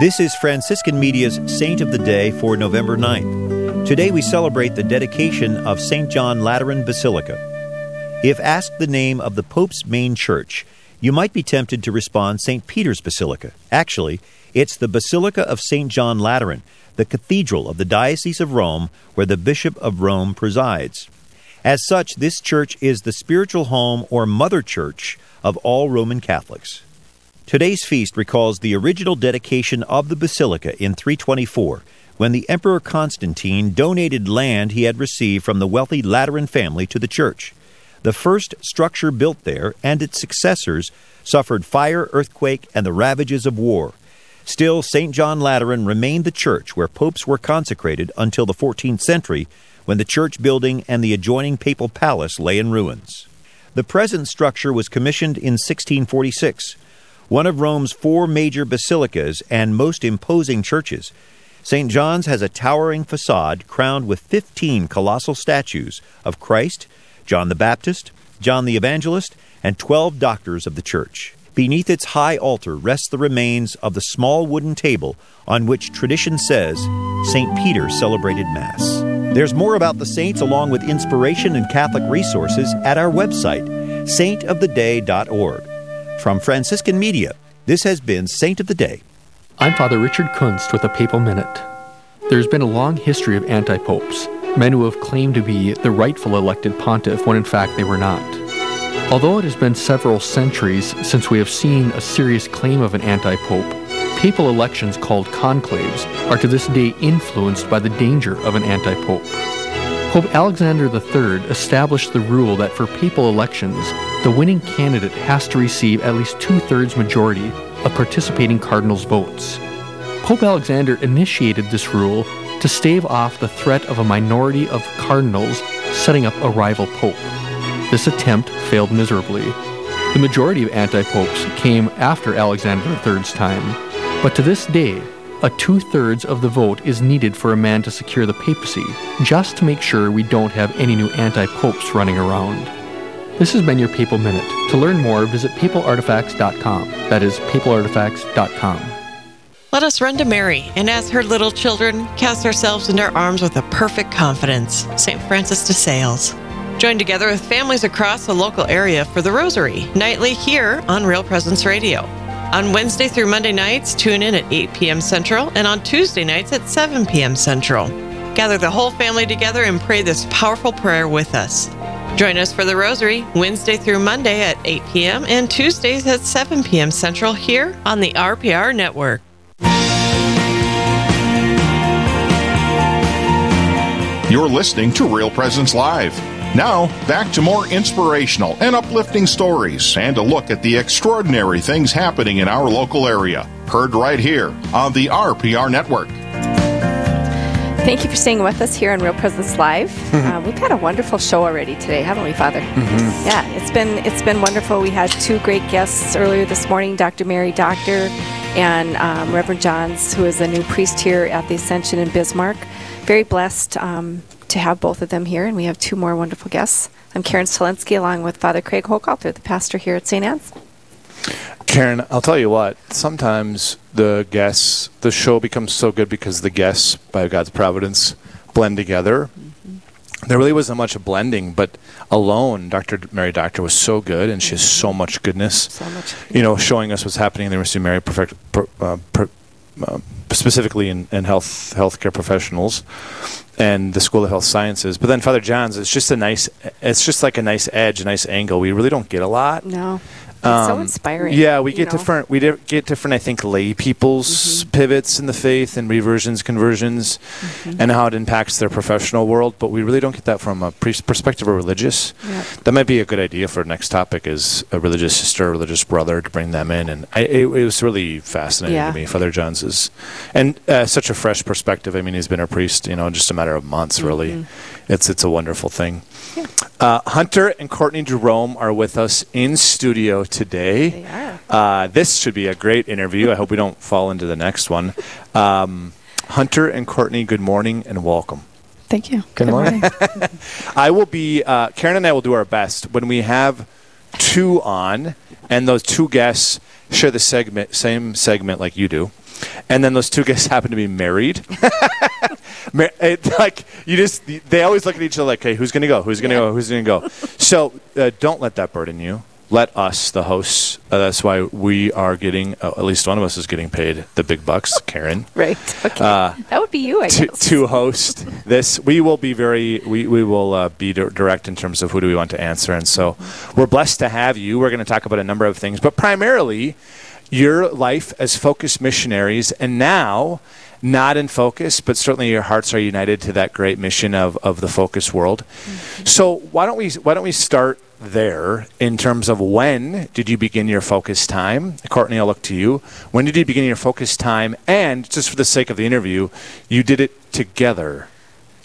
This is Franciscan Media's Saint of the Day for November 9th. Today we celebrate the dedication of St. John Lateran Basilica. If asked the name of the Pope's main church, you might be tempted to respond St. Peter's Basilica. Actually, it's the Basilica of St. John Lateran, the cathedral of the Diocese of Rome, where the Bishop of Rome presides. As such, this church is the spiritual home or mother church of all Roman Catholics. Today's feast recalls the original dedication of the basilica in 324, when the Emperor Constantine donated land he had received from the wealthy Lateran family to the church. The first structure built there and its successors suffered fire, earthquake, and the ravages of war. Still, St. John Lateran remained the church where popes were consecrated until the 14th century, when the church building and the adjoining papal palace lay in ruins. The present structure was commissioned in 1646, one of Rome's four major basilicas and most imposing churches. St. John's has a towering facade crowned with 15 colossal statues of Christ, John the Baptist, John the Evangelist, and 12 doctors of the church. Beneath its high altar rests the remains of the small wooden table on which tradition says St. Peter celebrated Mass. There's more about the saints along with inspiration and Catholic resources at our website, saintoftheday.org. From Franciscan Media, this has been Saint of the Day. I'm Father Richard Kunst with a Papal Minute. There's been a long history of anti popes, men who have claimed to be the rightful elected pontiff when in fact they were not. Although it has been several centuries since we have seen a serious claim of an anti pope, papal elections called conclaves are to this day influenced by the danger of an anti pope. Pope Alexander III established the rule that for papal elections, the winning candidate has to receive at least two thirds majority of participating cardinals' votes. Pope Alexander initiated this rule to stave off the threat of a minority of cardinals setting up a rival pope. This attempt failed miserably. The majority of anti popes came after Alexander III's time, but to this day, a two thirds of the vote is needed for a man to secure the papacy, just to make sure we don't have any new anti popes running around. This has been your Papal Minute. To learn more, visit papalartifacts.com. That is papalartifacts.com. Let us run to Mary and, as her little children, cast ourselves into her arms with a perfect confidence. St. Francis de Sales. Join together with families across the local area for the Rosary, nightly here on Real Presence Radio. On Wednesday through Monday nights, tune in at 8 p.m. Central, and on Tuesday nights at 7 p.m. Central. Gather the whole family together and pray this powerful prayer with us. Join us for the Rosary Wednesday through Monday at 8 p.m. and Tuesdays at 7 p.m. Central here on the RPR Network. You're listening to Real Presence Live. Now, back to more inspirational and uplifting stories and a look at the extraordinary things happening in our local area. Heard right here on the RPR Network. Thank you for staying with us here on Real Presence Live. uh, we've had a wonderful show already today, haven't we, Father? Mm-hmm. Yeah, it's been it's been wonderful. We had two great guests earlier this morning, Dr. Mary Doctor and um, Reverend Johns, who is a new priest here at the Ascension in Bismarck. Very blessed um, to have both of them here, and we have two more wonderful guests. I'm Karen Stolensky, along with Father Craig Hochhalter, the pastor here at St. Anne's. Karen, I'll tell you what, sometimes the guests, the show becomes so good because the guests, by God's providence, blend together. Mm-hmm. There really wasn't much blending, but alone, Dr. Mary Doctor was so good, and she has so much goodness. So much. You know, showing us what's happening in the University of Mary, perfect, per, uh, per, uh, specifically in, in health healthcare professionals and the School of Health Sciences. But then Father John's, it's just a nice, it's just like a nice edge, a nice angle. We really don't get a lot. No. Um, so inspiring. Yeah, we get know? different. We get different. I think lay people's mm-hmm. pivots in the faith and reversions, conversions, mm-hmm. and how it impacts their professional world. But we really don't get that from a pre- perspective of religious. Yep. That might be a good idea for next topic: is a religious sister, a religious brother, to bring them in. And I, it, it, was really fascinating yeah. to me. Father John's is, and uh, such a fresh perspective. I mean, he's been a priest, you know, in just a matter of months. Really, mm-hmm. it's it's a wonderful thing. Yeah. Uh, Hunter and Courtney Jerome are with us in studio today. They are. Uh, this should be a great interview. I hope we don't fall into the next one. Um, Hunter and Courtney, good morning and welcome. Thank you. Good, good morning. morning. I will be, uh, Karen and I will do our best when we have two on and those two guests share the segment, same segment like you do. And then those two guys happen to be married. It, like you just, they always look at each other like, "Hey, who's gonna go? Who's gonna go? Who's gonna go?" So uh, don't let that burden you. Let us, the hosts. Uh, that's why we are getting. Uh, at least one of us is getting paid the big bucks, Karen. Right. Okay. Uh, that would be you, I to, guess. to host this. We will be very, we, we will uh, be di- direct in terms of who do we want to answer. And so we're blessed to have you. We're going to talk about a number of things, but primarily your life as focused missionaries and now not in focus, but certainly your hearts are united to that great mission of, of the focus world. Mm-hmm. So why don't we why don't we start there in terms of when did you begin your focus time? Courtney, I'll look to you. When did you begin your focus time? And just for the sake of the interview, you did it together.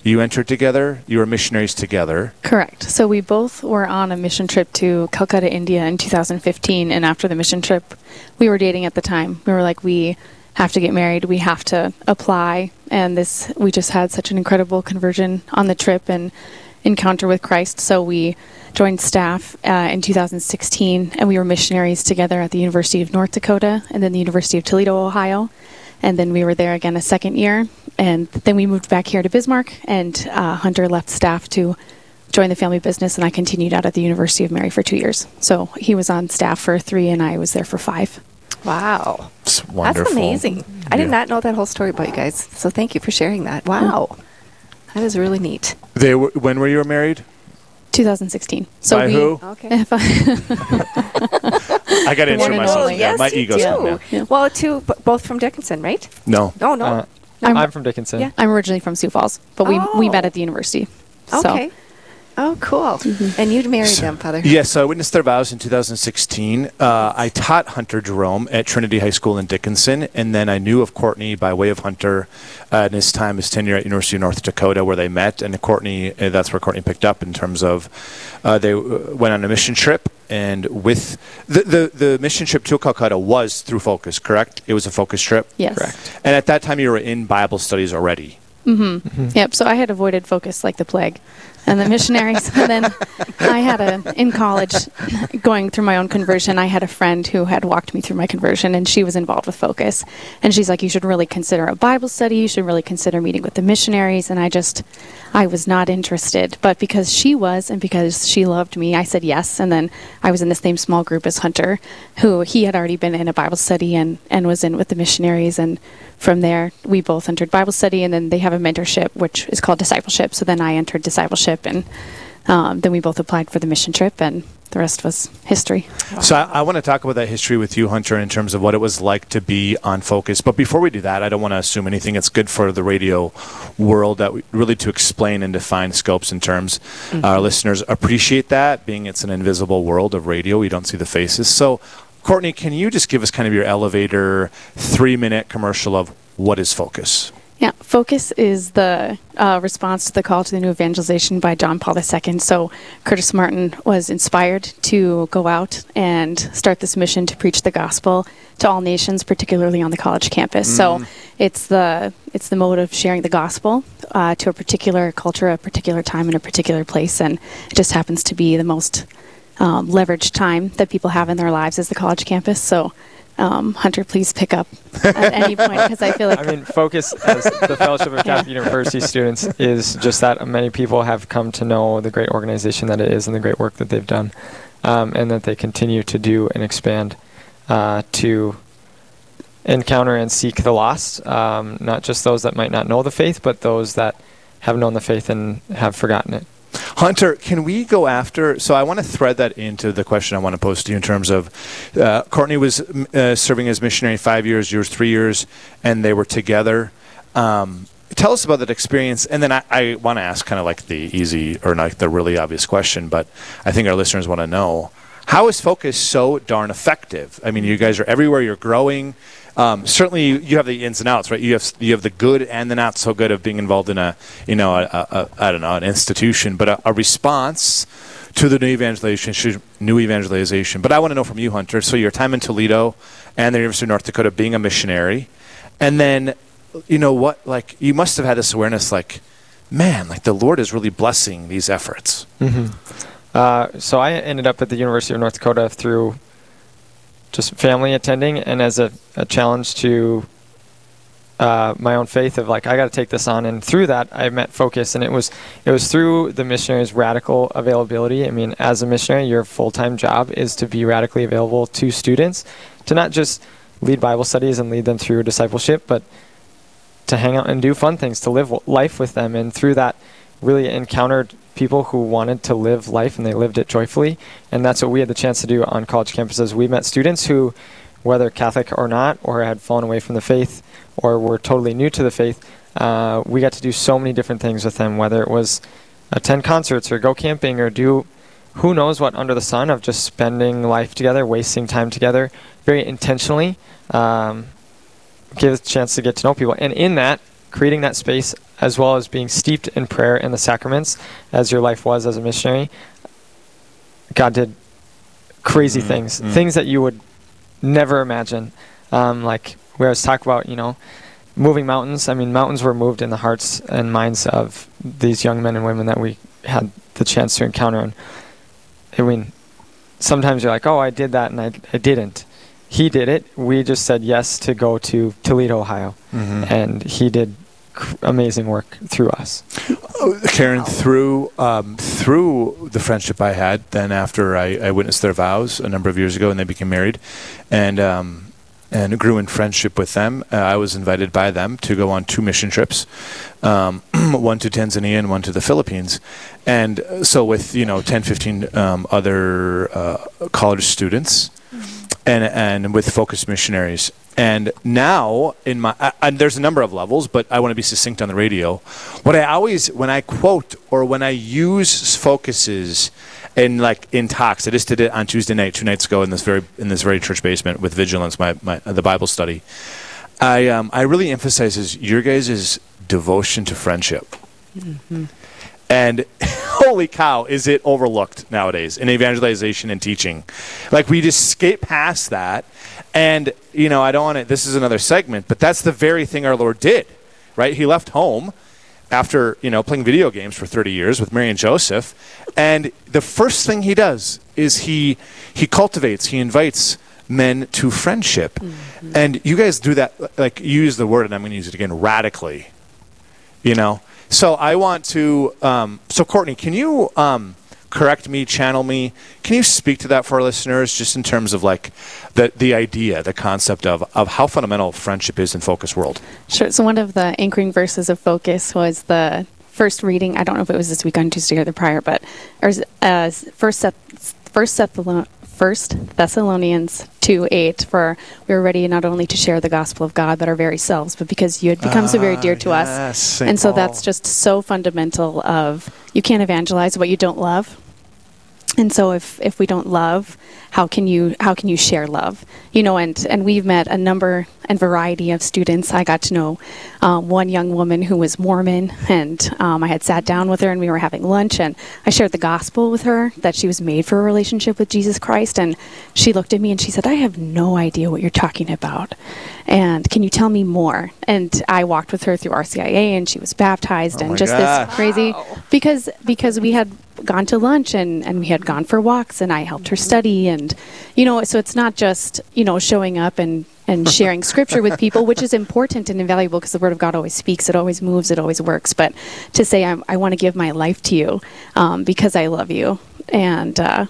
You entered together. You were missionaries together. Correct. So we both were on a mission trip to Calcutta, India in 2015. And after the mission trip, we were dating at the time. We were like, we have to get married. We have to apply. And this, we just had such an incredible conversion on the trip and encounter with Christ. So we joined staff uh, in 2016 and we were missionaries together at the University of North Dakota and then the University of Toledo, Ohio. And then we were there again a second year. And then we moved back here to Bismarck, and uh, Hunter left staff to join the family business, and I continued out at the University of Mary for two years. So he was on staff for three, and I was there for five. wow. It's wonderful. That's amazing. I did not know that whole story about you guys. So thank you for sharing that. Wow. That is really neat. They were, when were you married? 2016. So By we, who? Okay. If I- I got to one answer and myself. only. Yeah, yes, my you ego's do. coming in. Well, two, b- both from Dickinson, right? No. Oh, no. Uh, I'm- I'm, from Dickinson. Yeah. I'm originally from Sioux Falls, but we, we met Oh. at the university. So Okay. Oh, cool. And you'd married them, Father. Yes, so I witnessed their vows in 2016. Uh, I taught Hunter Jerome at Trinity High School in Dickinson, and then I knew of Courtney by way of Hunter uh, in his time, his tenure at University of North Dakota, where they met. And Courtney, uh, that's where Courtney picked up in terms of uh, they uh, went on a mission trip, and with the, the the mission trip to Calcutta was through Focus, correct? It was a Focus trip. yes. Correct. And at that time, you were in Bible studies already. Mm-hmm. Yep. So I had avoided focus like the plague, and the missionaries. and then I had a in college, going through my own conversion. I had a friend who had walked me through my conversion, and she was involved with focus. And she's like, "You should really consider a Bible study. You should really consider meeting with the missionaries." And I just, I was not interested. But because she was, and because she loved me, I said yes. And then I was in the same small group as Hunter, who he had already been in a Bible study and and was in with the missionaries and from there we both entered bible study and then they have a mentorship which is called discipleship so then i entered discipleship and um, then we both applied for the mission trip and the rest was history So I, I want to talk about that history with you, Hunter, in terms of what it was like to be on Focus. But before we do that, I don't want to assume anything. It's good for the radio world that we, really to explain and define scopes and terms. Our listeners appreciate that, being it's an invisible world of radio. We don't see the faces. So, Courtney, can you just give us kind of your elevator three-minute commercial of what is Focus? Yeah, focus is the uh, response to the call to the new evangelization by John Paul II. So Curtis Martin was inspired to go out and start this mission to preach the gospel to all nations, particularly on the college campus. So it's the it's the mode of sharing the gospel uh, to a particular culture, a particular time, in a particular place, and it just happens to be the most um, leveraged time that people have in their lives is the college campus. So. Um, Hunter, please pick up at any point because I feel like I mean, focus as the Fellowship of Catholic University students is just that many people have come to know the great organization that it is and the great work that they've done, um, and that they continue to do and expand uh, to encounter and seek the lost, um, not just those that might not know the faith, but those that have known the faith and have forgotten it. Hunter, can we go after? So I want to thread that into the question I want to pose to you in terms of uh, Courtney was uh, serving as missionary five years, yours three years, and they were together. Um, tell us about that experience, and then I, I want to ask kind of like the easy or like the really obvious question, but I think our listeners want to know how is Focus so darn effective? I mean, you guys are everywhere. You're growing. Um, certainly, you, have the ins and outs, right? You have you have the good and the not so good of being involved in a, you know, a, a, a, I don't know, an institution, but a, a response to the new evangelization, new evangelization. But I want to know from you, Hunter. So your time in Toledo and the University of North Dakota, being a missionary, and then, you know what? Like you must have had this awareness, like, man, like the Lord is really blessing these efforts. Uh, so I ended up at the University of North Dakota through just family attending and as a, a challenge to uh, my own faith of like I got to take this on, and through that I met focus, and it was it was through the missionary's radical availability. I mean, as a missionary, your full time job is to be radically available to students, to not just lead Bible studies and lead them through discipleship, but to hang out and do fun things, to live life with them, and through that, really encountered people who wanted to live life and they lived it joyfully, and that's what we had the chance to do on college campuses. We met students who, whether Catholic or not, or had fallen away from the faith or were totally new to the faith, uh, we got to do so many different things with them, whether it was attend concerts or go camping or do who knows what under the sun of just spending life together, wasting time together very intentionally. Um, give a chance to get to know people. And in that, creating that space as well as being steeped in prayer and the sacraments as your life was as a missionary, God did crazy mm-hmm. things, mm-hmm. things that you would never imagine. Um, like we always talk about, you know, moving mountains. I mean, mountains were moved in the hearts and minds of these young men and women that we had the chance to encounter. And I mean, sometimes you're like, oh, I did that and I, I didn't. He did it. We just said yes to go to Toledo, Ohio. Mm-hmm. And he did amazing work through us. Oh, Karen, through um, through the friendship I had, then after I, I, witnessed their vows a number of years ago, and they became married, and um, and grew in friendship with them. Uh, I was invited by them to go on two mission trips, um, one to Tanzania and one to the Philippines. And so, with you know 10, 15 um, other uh, college students, and and with focused missionaries. And now in my uh, and there's a number of levels, but I want to be succinct on the radio. What I always when I quote or when I use focuses in like in talks. I just did it on Tuesday night, two nights ago, in this very in this very church basement with vigilance, my, my the Bible study. I um, I really emphasizes your guys' devotion to friendship. Mm-hmm. And holy cow, is it overlooked nowadays in evangelization and teaching? Like we just skate past that, and you know I don't want to. This is another segment, but that's the very thing our Lord did, right? He left home after you know playing video games for 30 years with Mary and Joseph, and the first thing he does is he he cultivates, he invites men to friendship, mm-hmm. and you guys do that like use the word, and I'm going to use it again radically, you know. So I want to. Um, so Courtney, can you? Um, correct me, channel me. Can you speak to that for our listeners, just in terms of like the the idea, the concept of of how fundamental friendship is in Focus World? Sure. So one of the anchoring verses of Focus was the first reading. I don't know if it was this week on Tuesday or the prior, but or uh, first first First Thessalonians 2 8, for we are ready not only to share the gospel of God, but our very selves, but because you had become so very ah, dear to yes, us. Saint and so Paul. that's just so fundamental of you can't evangelize what you don't love. And so if, if we don't love, how can you how can you share love? You know, and, and we've met a number and variety of students. I got to know um, one young woman who was Mormon, and um, I had sat down with her and we were having lunch, and I shared the gospel with her that she was made for a relationship with Jesus Christ, and she looked at me and she said, "I have no idea what you're talking about, and can you tell me more?" And I walked with her through RCIA, and she was baptized, oh and just gosh. this crazy wow. because because we had gone to lunch and, and we had gone for walks and I helped her study and you know so it's not just you know showing up and and sharing scripture with people which is important and invaluable because the word of God always speaks it always moves it always works but to say I'm, i want to give my life to you um, because I love you and uh,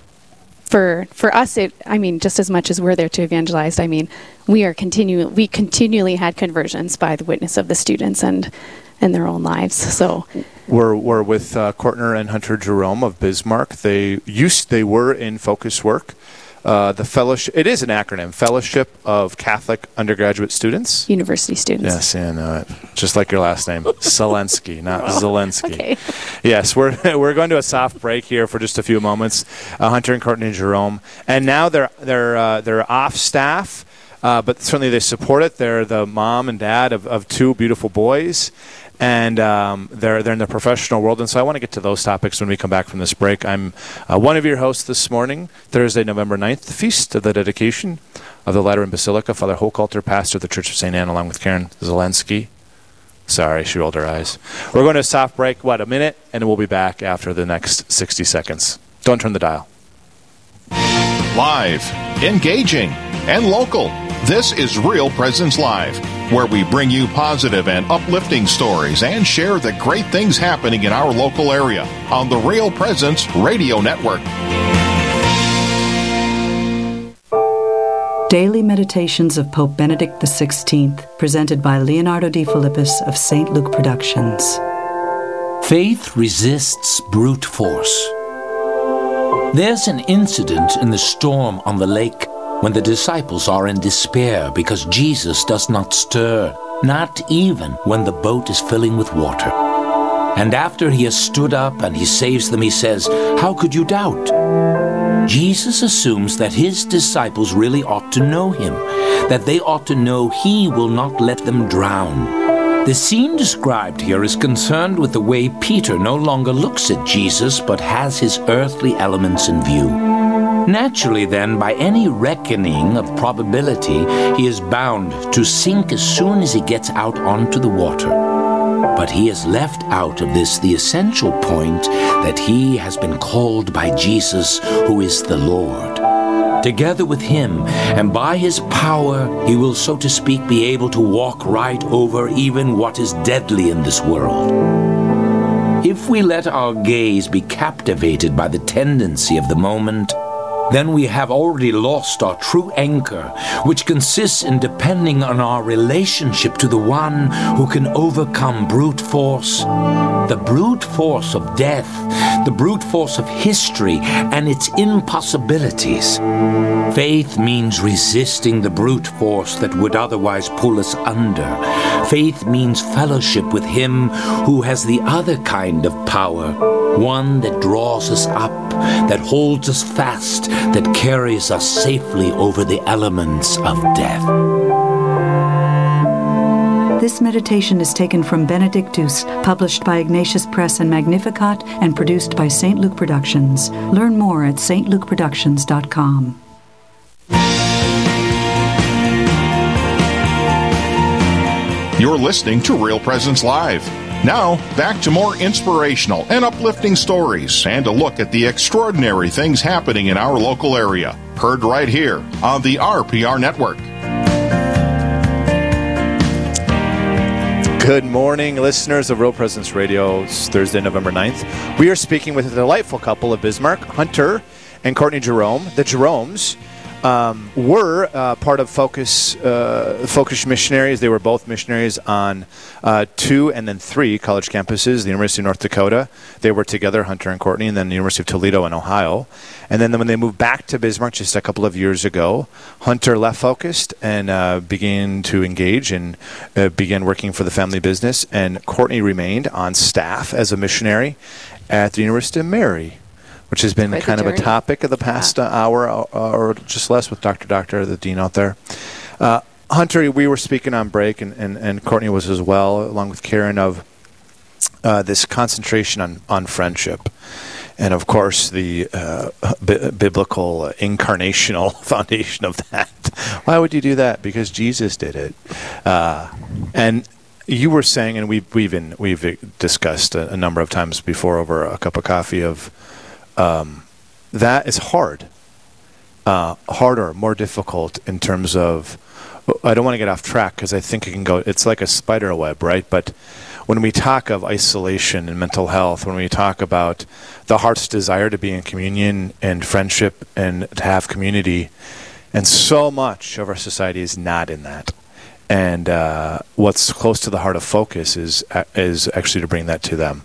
for for us it I mean just as much as we're there to evangelize I mean we are continue we continually had conversions by the witness of the students and in their own lives so we're, we're with uh, Courtney and Hunter Jerome of Bismarck. They used they were in focus work. Uh, the fellowship it is an acronym Fellowship of Catholic Undergraduate Students. University students. Yes, and uh, just like your last name, Zelensky, not oh, Zelensky. Okay. Yes, we're we're going to a soft break here for just a few moments. Uh, Hunter and Courtney and Jerome, and now they're they're uh, they're off staff. Uh, but certainly they support it. They're the mom and dad of, of two beautiful boys, and um, they're they're in the professional world. And so I want to get to those topics when we come back from this break. I'm uh, one of your hosts this morning, Thursday, November 9th, the feast of the dedication of the Lateran Basilica. Father Hochhalter, pastor of the Church of St. Anne, along with Karen Zelensky. Sorry, she rolled her eyes. We're going to soft break, what, a minute, and we'll be back after the next 60 seconds. Don't turn the dial. Live, engaging, and local. This is Real Presence Live where we bring you positive and uplifting stories and share the great things happening in our local area on the Real Presence Radio Network. Daily Meditations of Pope Benedict XVI, presented by Leonardo Defilippis of St. Luke Productions. Faith resists brute force. There's an incident in the storm on the lake when the disciples are in despair because Jesus does not stir, not even when the boat is filling with water. And after he has stood up and he saves them, he says, How could you doubt? Jesus assumes that his disciples really ought to know him, that they ought to know he will not let them drown. The scene described here is concerned with the way Peter no longer looks at Jesus but has his earthly elements in view. Naturally, then, by any reckoning of probability, he is bound to sink as soon as he gets out onto the water. But he has left out of this the essential point that he has been called by Jesus, who is the Lord. Together with him, and by his power, he will, so to speak, be able to walk right over even what is deadly in this world. If we let our gaze be captivated by the tendency of the moment, then we have already lost our true anchor, which consists in depending on our relationship to the one who can overcome brute force, the brute force of death, the brute force of history, and its impossibilities. Faith means resisting the brute force that would otherwise pull us under. Faith means fellowship with Him who has the other kind of power, one that draws us up, that holds us fast, that carries us safely over the elements of death. This meditation is taken from Benedictus, published by Ignatius Press and Magnificat, and produced by St. Luke Productions. Learn more at stlukeproductions.com. You're listening to Real Presence Live. Now, back to more inspirational and uplifting stories and a look at the extraordinary things happening in our local area. Heard right here on the RPR Network. Good morning, listeners of Real Presence Radio. It's Thursday, November 9th. We are speaking with a delightful couple of Bismarck, Hunter and Courtney Jerome. The Jeromes um, were uh, part of Focus uh, Focus missionaries. They were both missionaries on uh, two and then three college campuses. The University of North Dakota. They were together, Hunter and Courtney, and then the University of Toledo in Ohio. And then when they moved back to Bismarck just a couple of years ago, Hunter left Focused and uh, began to engage and uh, began working for the family business. And Courtney remained on staff as a missionary at the University of Mary which has been Quite kind of a journey. topic of the past uh, hour uh, or just less with Dr. Doctor, the dean out there. Uh, Hunter, we were speaking on break, and, and, and Courtney was as well, along with Karen, of uh, this concentration on, on friendship. And of course, the uh, bi- biblical uh, incarnational foundation of that. Why would you do that? Because Jesus did it. Uh, and you were saying, and we've we've in, we've discussed a, a number of times before over a cup of coffee of um, that is hard, uh, harder, more difficult in terms of. I don't want to get off track because I think it can go. It's like a spider web, right? But when we talk of isolation and mental health, when we talk about the heart's desire to be in communion and friendship and to have community, and so much of our society is not in that. And uh, what's close to the heart of focus is is actually to bring that to them.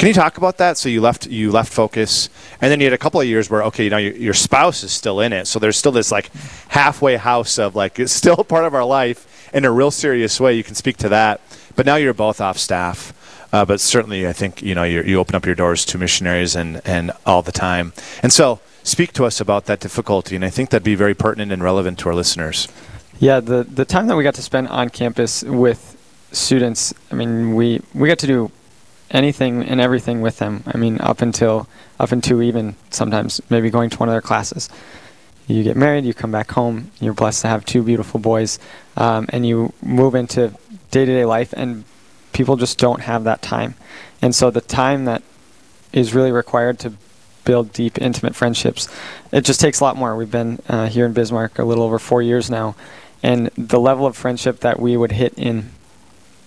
Can you talk about that? So you left you left focus, and then you had a couple of years where okay, you know your, your spouse is still in it, so there's still this like halfway house of like it's still part of our life in a real serious way. You can speak to that, but now you're both off staff. Uh, but certainly, I think you know you you open up your doors to missionaries and and all the time, and so speak to us about that difficulty. And I think that'd be very pertinent and relevant to our listeners. Yeah, the the time that we got to spend on campus with students, I mean, we we got to do anything and everything with them. I mean, up until up until even sometimes maybe going to one of their classes. You get married, you come back home, you're blessed to have two beautiful boys, um, and you move into day-to-day life, and people just don't have that time. And so the time that is really required to build deep, intimate friendships, it just takes a lot more. We've been uh, here in Bismarck a little over four years now, and the level of friendship that we would hit in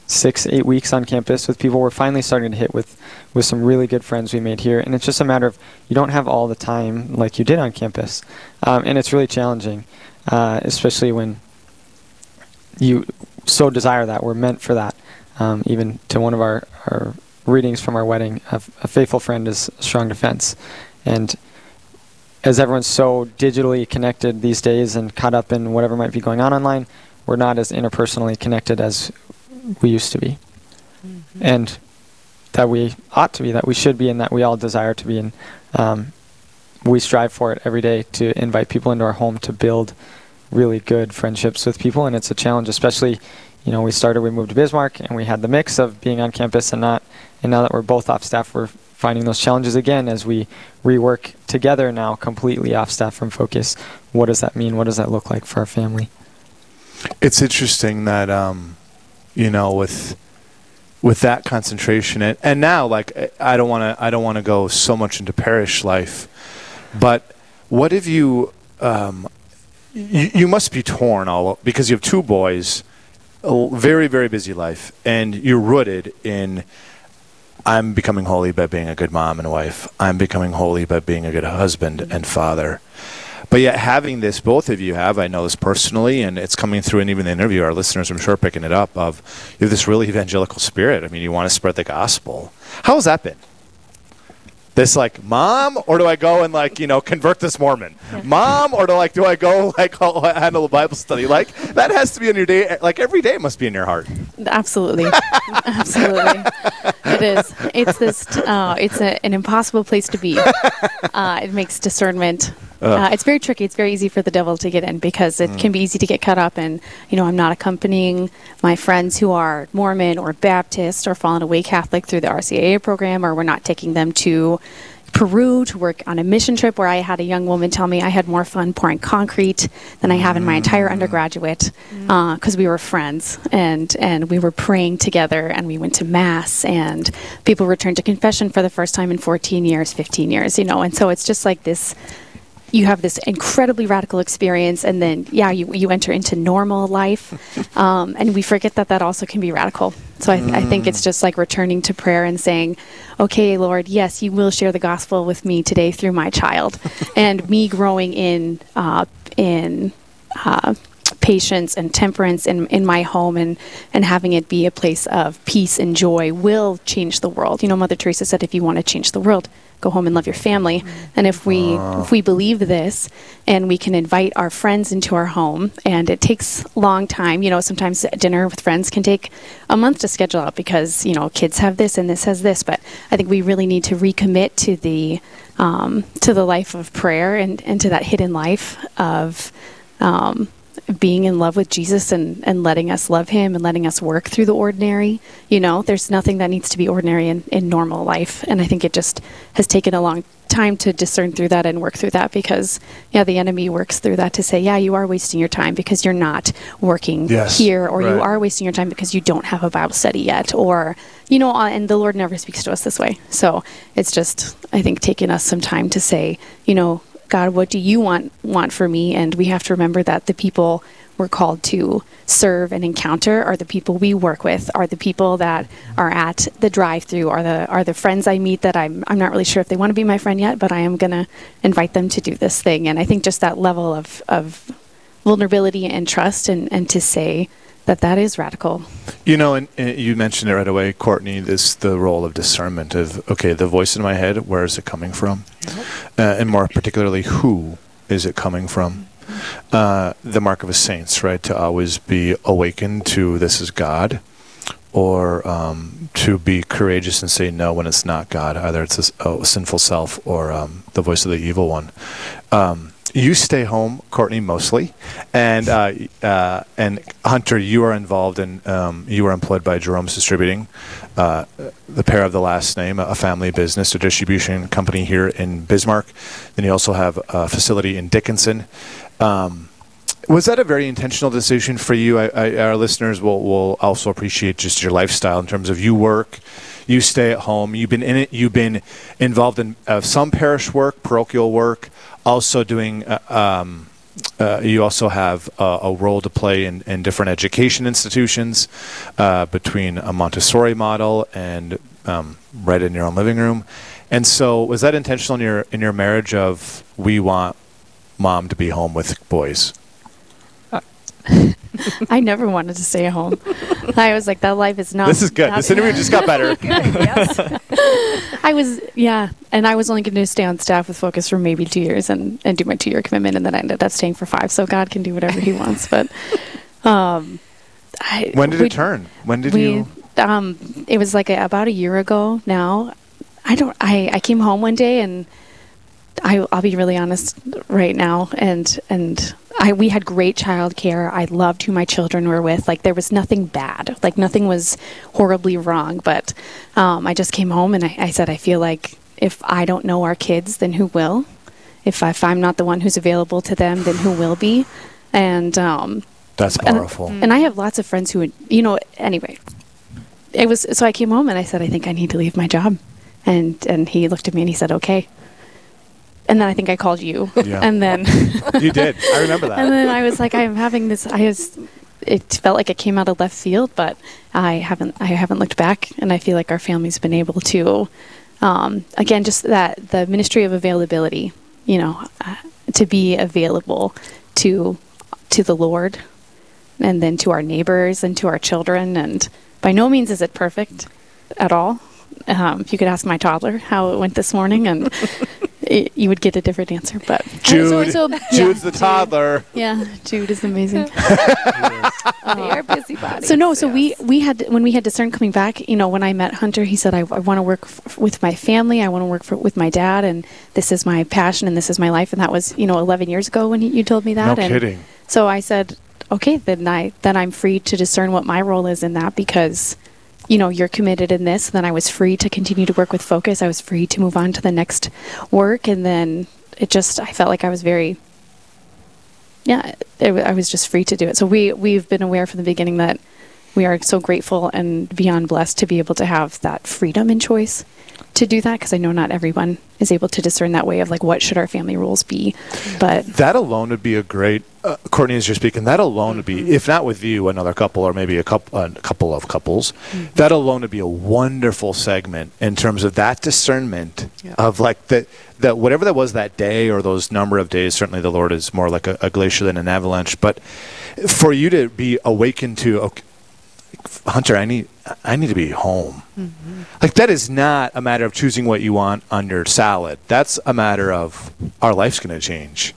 six, eight weeks on campus with people, we're finally starting to hit with with some really good friends we made here. And it's just a matter of you don't have all the time like you did on campus, um, and it's really challenging, uh, especially when you so desire that we're meant for that. Um, even to one of our, our readings from our wedding, a, a faithful friend is a strong defense, and as everyone's so digitally connected these days and caught up in whatever might be going on online, we're not as interpersonally connected as we used to be. Mm-hmm. And that we ought to be, that we should be, and that we all desire to be. And um, we strive for it every day to invite people into our home to build really good friendships with people. And it's a challenge, especially, you know, we started, we moved to Bismarck, and we had the mix of being on campus and not. And now that we're both off staff, we're finding those challenges again as we rework together now completely off staff from focus. What does that mean? What does that look like for our family? It's interesting that, um, you know, with with that concentration and, and now like I don't want to I don't want to go so much into parish life, but what if you um, you, you must be torn all because you have two boys, a very very busy life, and you're rooted in I'm becoming holy by being a good mom and wife. I'm becoming holy by being a good husband and father. But yet, having this, both of you have, I know this personally, and it's coming through in even the interview, our listeners, I'm sure, picking it up, of you have this really evangelical spirit. I mean, you want to spread the gospel. How has that been? this like mom or do I go and like you know convert this Mormon? Mom or do like do I go like handle a Bible study? Like that has to be in your day like every day must be in your heart. Absolutely. Absolutely. It is. It's this uh, it's a, an impossible place to be. Uh, it makes discernment uh, it's very tricky. It's very easy for the devil to get in because it mm. can be easy to get caught up in, you know, I'm not accompanying my friends who are Mormon or Baptist or fallen away Catholic through the RCIA program, or we're not taking them to Peru to work on a mission trip where I had a young woman tell me I had more fun pouring concrete than I have in my entire mm. undergraduate because uh, we were friends and and we were praying together and we went to mass and people returned to confession for the first time in 14 years, 15 years, you know, and so it's just like this you have this incredibly radical experience, and then yeah, you you enter into normal life, um, and we forget that that also can be radical. So I, th-. I think it's mm. just like returning to prayer and saying, "Okay, Lord, yes, you will share the gospel with me today through my child, and me growing in uh, in." Uh, patience and temperance in, in my home and, and having it be a place of peace and joy will change the world. You know, Mother Teresa said, if you want to change the world, go home and love your family. And if we uh. if we believe this and we can invite our friends into our home and it takes long time, you know, sometimes dinner with friends can take a month to schedule out because, you know, kids have this and this has this, but I think we really need to recommit to the um, to the life of prayer and, and to that hidden life of um, being in love with Jesus and, and letting us love him and letting us work through the ordinary. You know, there's nothing that needs to be ordinary in, in normal life. And I think it just has taken a long time to discern through that and work through that because, yeah, the enemy works through that to say, yeah, you are wasting your time because you're not working yes, here, or right. you are wasting your time because you don't have a Bible study yet, or, you know, uh, and the Lord never speaks to us this way. So it's just, I think, taking us some time to say, you know, God, what do you want want for me? And we have to remember that the people we're called to serve and encounter are the people we work with, are the people that are at the drive-through, are the are the friends I meet that I'm I'm not really sure if they want to be my friend yet, but I am gonna invite them to do this thing. And I think just that level of of vulnerability and trust and, and to say, that that is radical. You know, and, and, you mentioned it right away, Courtney. This the role of discernment of okay, the voice in my head. Where is it coming from? Uh, and more particularly, who is it coming from? Uh, the mark of a saint's right to always be awakened to this is God, or um, to be courageous and say no when it's not God. Either it's a, a sinful self or um, the voice of the evil one. Um, you stay home, Courtney, mostly, and uh, uh, and Hunter, you are involved in. Um, you are employed by Jerome's Distributing, uh, the pair of the last name, a family business, a distribution company here in Bismarck. Then you also have a facility in Dickinson. Um, was that a very intentional decision for you? I, I, our listeners will, will also appreciate just your lifestyle in terms of you work, you stay at home, you've been in it, you've been involved in uh, some parish work, parochial work, also doing uh, um, uh, you also have uh, a role to play in, in different education institutions uh, between a Montessori model and um, right in your own living room. And so, was that intentional in your in your marriage of we want mom to be home with boys? I never wanted to stay at home. I was like, that life is not. this is good. This interview just got better. I was, yeah, and I was only going to stay on staff with Focus for maybe two years and, and do my two year commitment, and then I ended up staying for five. So God can do whatever He wants. But um, I, when did we- it turn? When did we, you? Um, it was like a, about a year ago now. I don't. I, I came home one day and I, I'll be really honest right now, and and I we had great child care. I loved who my children were with. Like there was nothing bad. Like nothing was horribly wrong. But um, I just came home and I, I said I feel like if I don't know our kids, then who will? If I, if I'm not the one who's available to them, then who will be? And um, That's and- powerful. and I have lots of friends who would, you know, anyway. It was so I came home and I said I think I need to leave my job, and and he looked at me and he said okay. And then I think I called you, Yeah. and then you did. I remember that. and then I was like I'm having this. I was. It felt like it came out of left field, but I haven't. I haven't looked back, and I feel like our family's been able to, um, again, just that the ministry of availability. You know, uh, to be available to to the Lord and then to our neighbors and to our children. And by no means is it perfect at all. Um, if you could ask my toddler how it went this morning, and it, you would get a different answer. But Jude. So- so- Jude's yeah, the toddler. Yeah, Jude is amazing. they are busybodies. So no, so we we had when we had discern coming back. You know, when I met Hunter, he said, "I, I want to work f- with my family. I want to work for, with my dad, and this is my passion, and this is my life." And that was you know 11 years ago when he, you told me that. No and kidding. So I said, "Okay, then I then I'm free to discern what my role is in that because." You know, you're committed in this. Then I was free to continue to work with Focus. I was free to move on to the next work, and then it just I felt like I was very yeah, it, I was just free to do it. So we we've been aware from the beginning that we are so grateful and beyond blessed to be able to have that freedom and choice to do that because I know not everyone is able to discern that way of like what should our family rules be. But That alone would be a great. Uh, Courtney, as you're speaking, that alone would be, if not with you, another couple, or maybe a couple, a couple of couples. That alone would be a wonderful segment in terms of that discernment of like that, that whatever that was that day or those number of days. Certainly, the Lord is more like a, a glacier than an avalanche. But for you to be awakened to, okay, Hunter, I need, I need to be home. Like that is not a matter of choosing what you want on your salad. That's a matter of our life's going to change,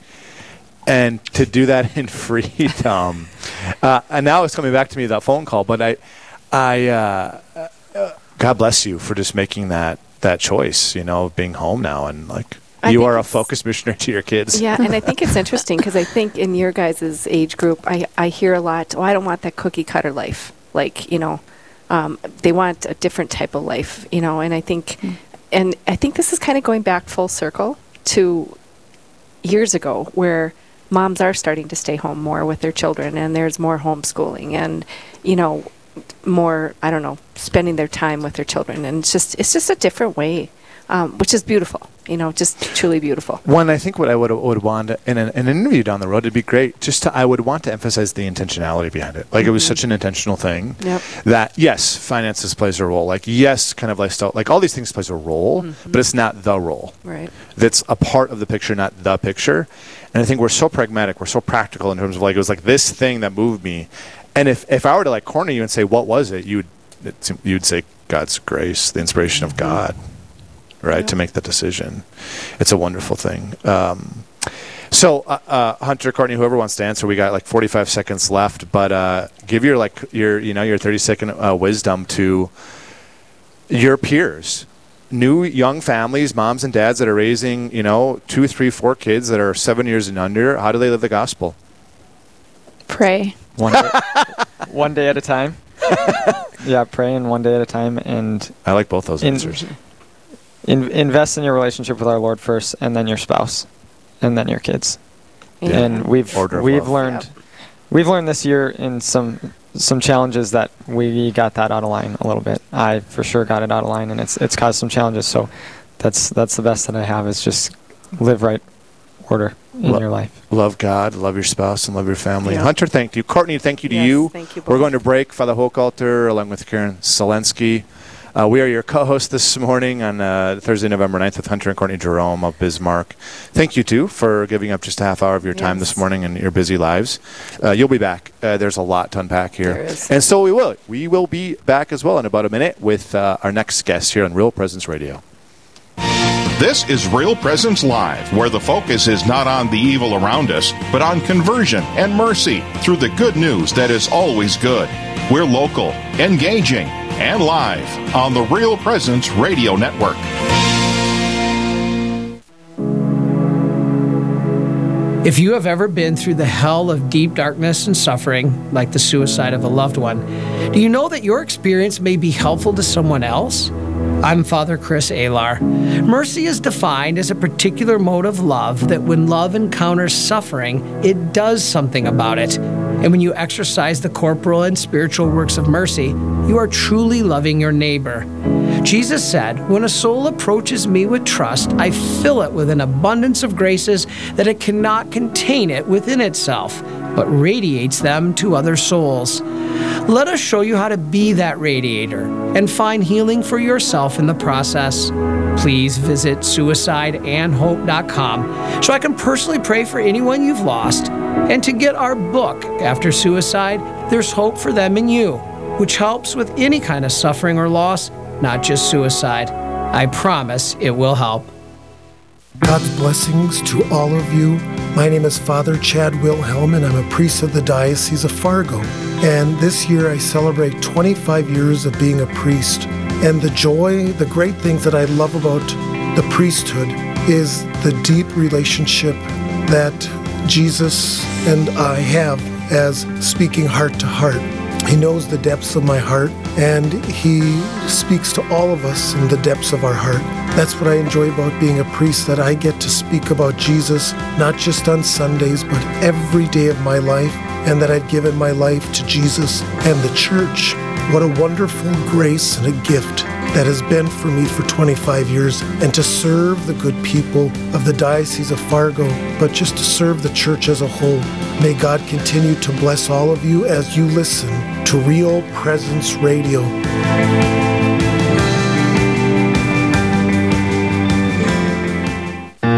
and to do that in freedom. uh, and now it's coming back to me that phone call, but I, I, uh, uh, God bless you for just making that that choice. You know, of being home now and like. I you are a focused missionary to your kids. Yeah, and I think it's interesting because I think in your guys' age group, I, I hear a lot, oh, I don't want that cookie cutter life. Like, you know, um, they want a different type of life, you know, and I think, and I think this is kind of going back full circle to years ago where moms are starting to stay home more with their children and there's more homeschooling and, you know, more, I don't know, spending their time with their children. And it's just, it's just a different way, um, which is beautiful, you know, just truly beautiful. One, I think what I would would want in an, in an interview down the road, it'd be great. Just to, I would want to emphasize the intentionality behind it. Like it was Mhm. such an intentional thing Yep. that yes, finances plays a role. Like yes, kind of lifestyle. Like all these things plays a role, but it's not the role. Right. That's a part of the picture, not the picture. And I think we're so pragmatic, we're so practical in terms of like it was like this thing that moved me. And if if I were to like corner you and say what was it, you would it's, you'd say God's grace, the inspiration of God, right, to make that decision. It's a wonderful thing. Um, so, uh, uh, Hunter, Courtney, whoever wants to answer, we got like 45 seconds left. But uh, give your like your you know your 30 second uh, wisdom to your peers, new young families, moms and dads that are raising you know two, three, four kids that are seven years and under. How do they live the gospel? pray. One day, one day at a time. yeah, pray and one day at a time, and I like both those in- answers. In, invest in your relationship with our Lord first, and then your spouse, and then your kids. Yeah. And we've Order we've love. learned we've learned this year in some some challenges that we got that out of line a little bit. I for sure got it out of line, and it's it's caused some challenges. So that's that's the best that I have is just live right, order in Lo- your life. Love God, love your spouse, and love your family. Yeah. Hunter, thank you. Courtney, thank you to Yes, you. thank you We're going to break. Father Hochhalter, along with Karen Selensky. Uh, we are your co-hosts this morning on uh, Thursday, November 9th with Hunter and Courtney Jerome of Bismarck. Thank you, too, for giving up just a half hour of your time Yes. this morning in your busy lives. Uh, you'll be back. Uh, there's a lot to unpack here. And so we will. We will be back as well in about a minute with uh, our next guest here on Real Presence Radio. This is Real Presence Live, where the focus is not on the evil around us, but on conversion and mercy through the good news that is always good. We're local, engaging, and live on the Real Presence Radio Network. If you have ever been through the hell of deep darkness and suffering, like the suicide of a loved one, do you know that your experience may be helpful to someone else? I'm Father Chris Alar. Mercy is defined as a particular mode of love that when love encounters suffering, it does something about it. And when you exercise the corporal and spiritual works of mercy, you are truly loving your neighbor. Jesus said, When a soul approaches me with trust, I fill it with an abundance of graces that it cannot contain it within itself, but radiates them to other souls. Let us show you how to be that radiator and find healing for yourself in the process. Please visit suicideandhope.com so I can personally pray for anyone you've lost and to get our book, After Suicide, There's Hope for Them and You, which helps with any kind of suffering or loss, not just suicide. I promise it will help. God's blessings to all of you. My name is Father Chad Wilhelm, and I'm a priest of the Diocese of Fargo. And this year I celebrate 25 years of being a priest. And the joy, the great things that I love about the priesthood is the deep relationship that Jesus and I have as speaking heart to heart. He knows the depths of my heart, and He speaks to all of us in the depths of our heart. That's what I enjoy about being a priest, that I get to speak about Jesus, not just on Sundays, but every day of my life, and that I've given my life to Jesus and the church. What a wonderful grace and a gift that has been for me for 25 years, and to serve the good people of the Diocese of Fargo, but just to serve the church as a whole. May God continue to bless all of you as you listen to Real Presence Radio.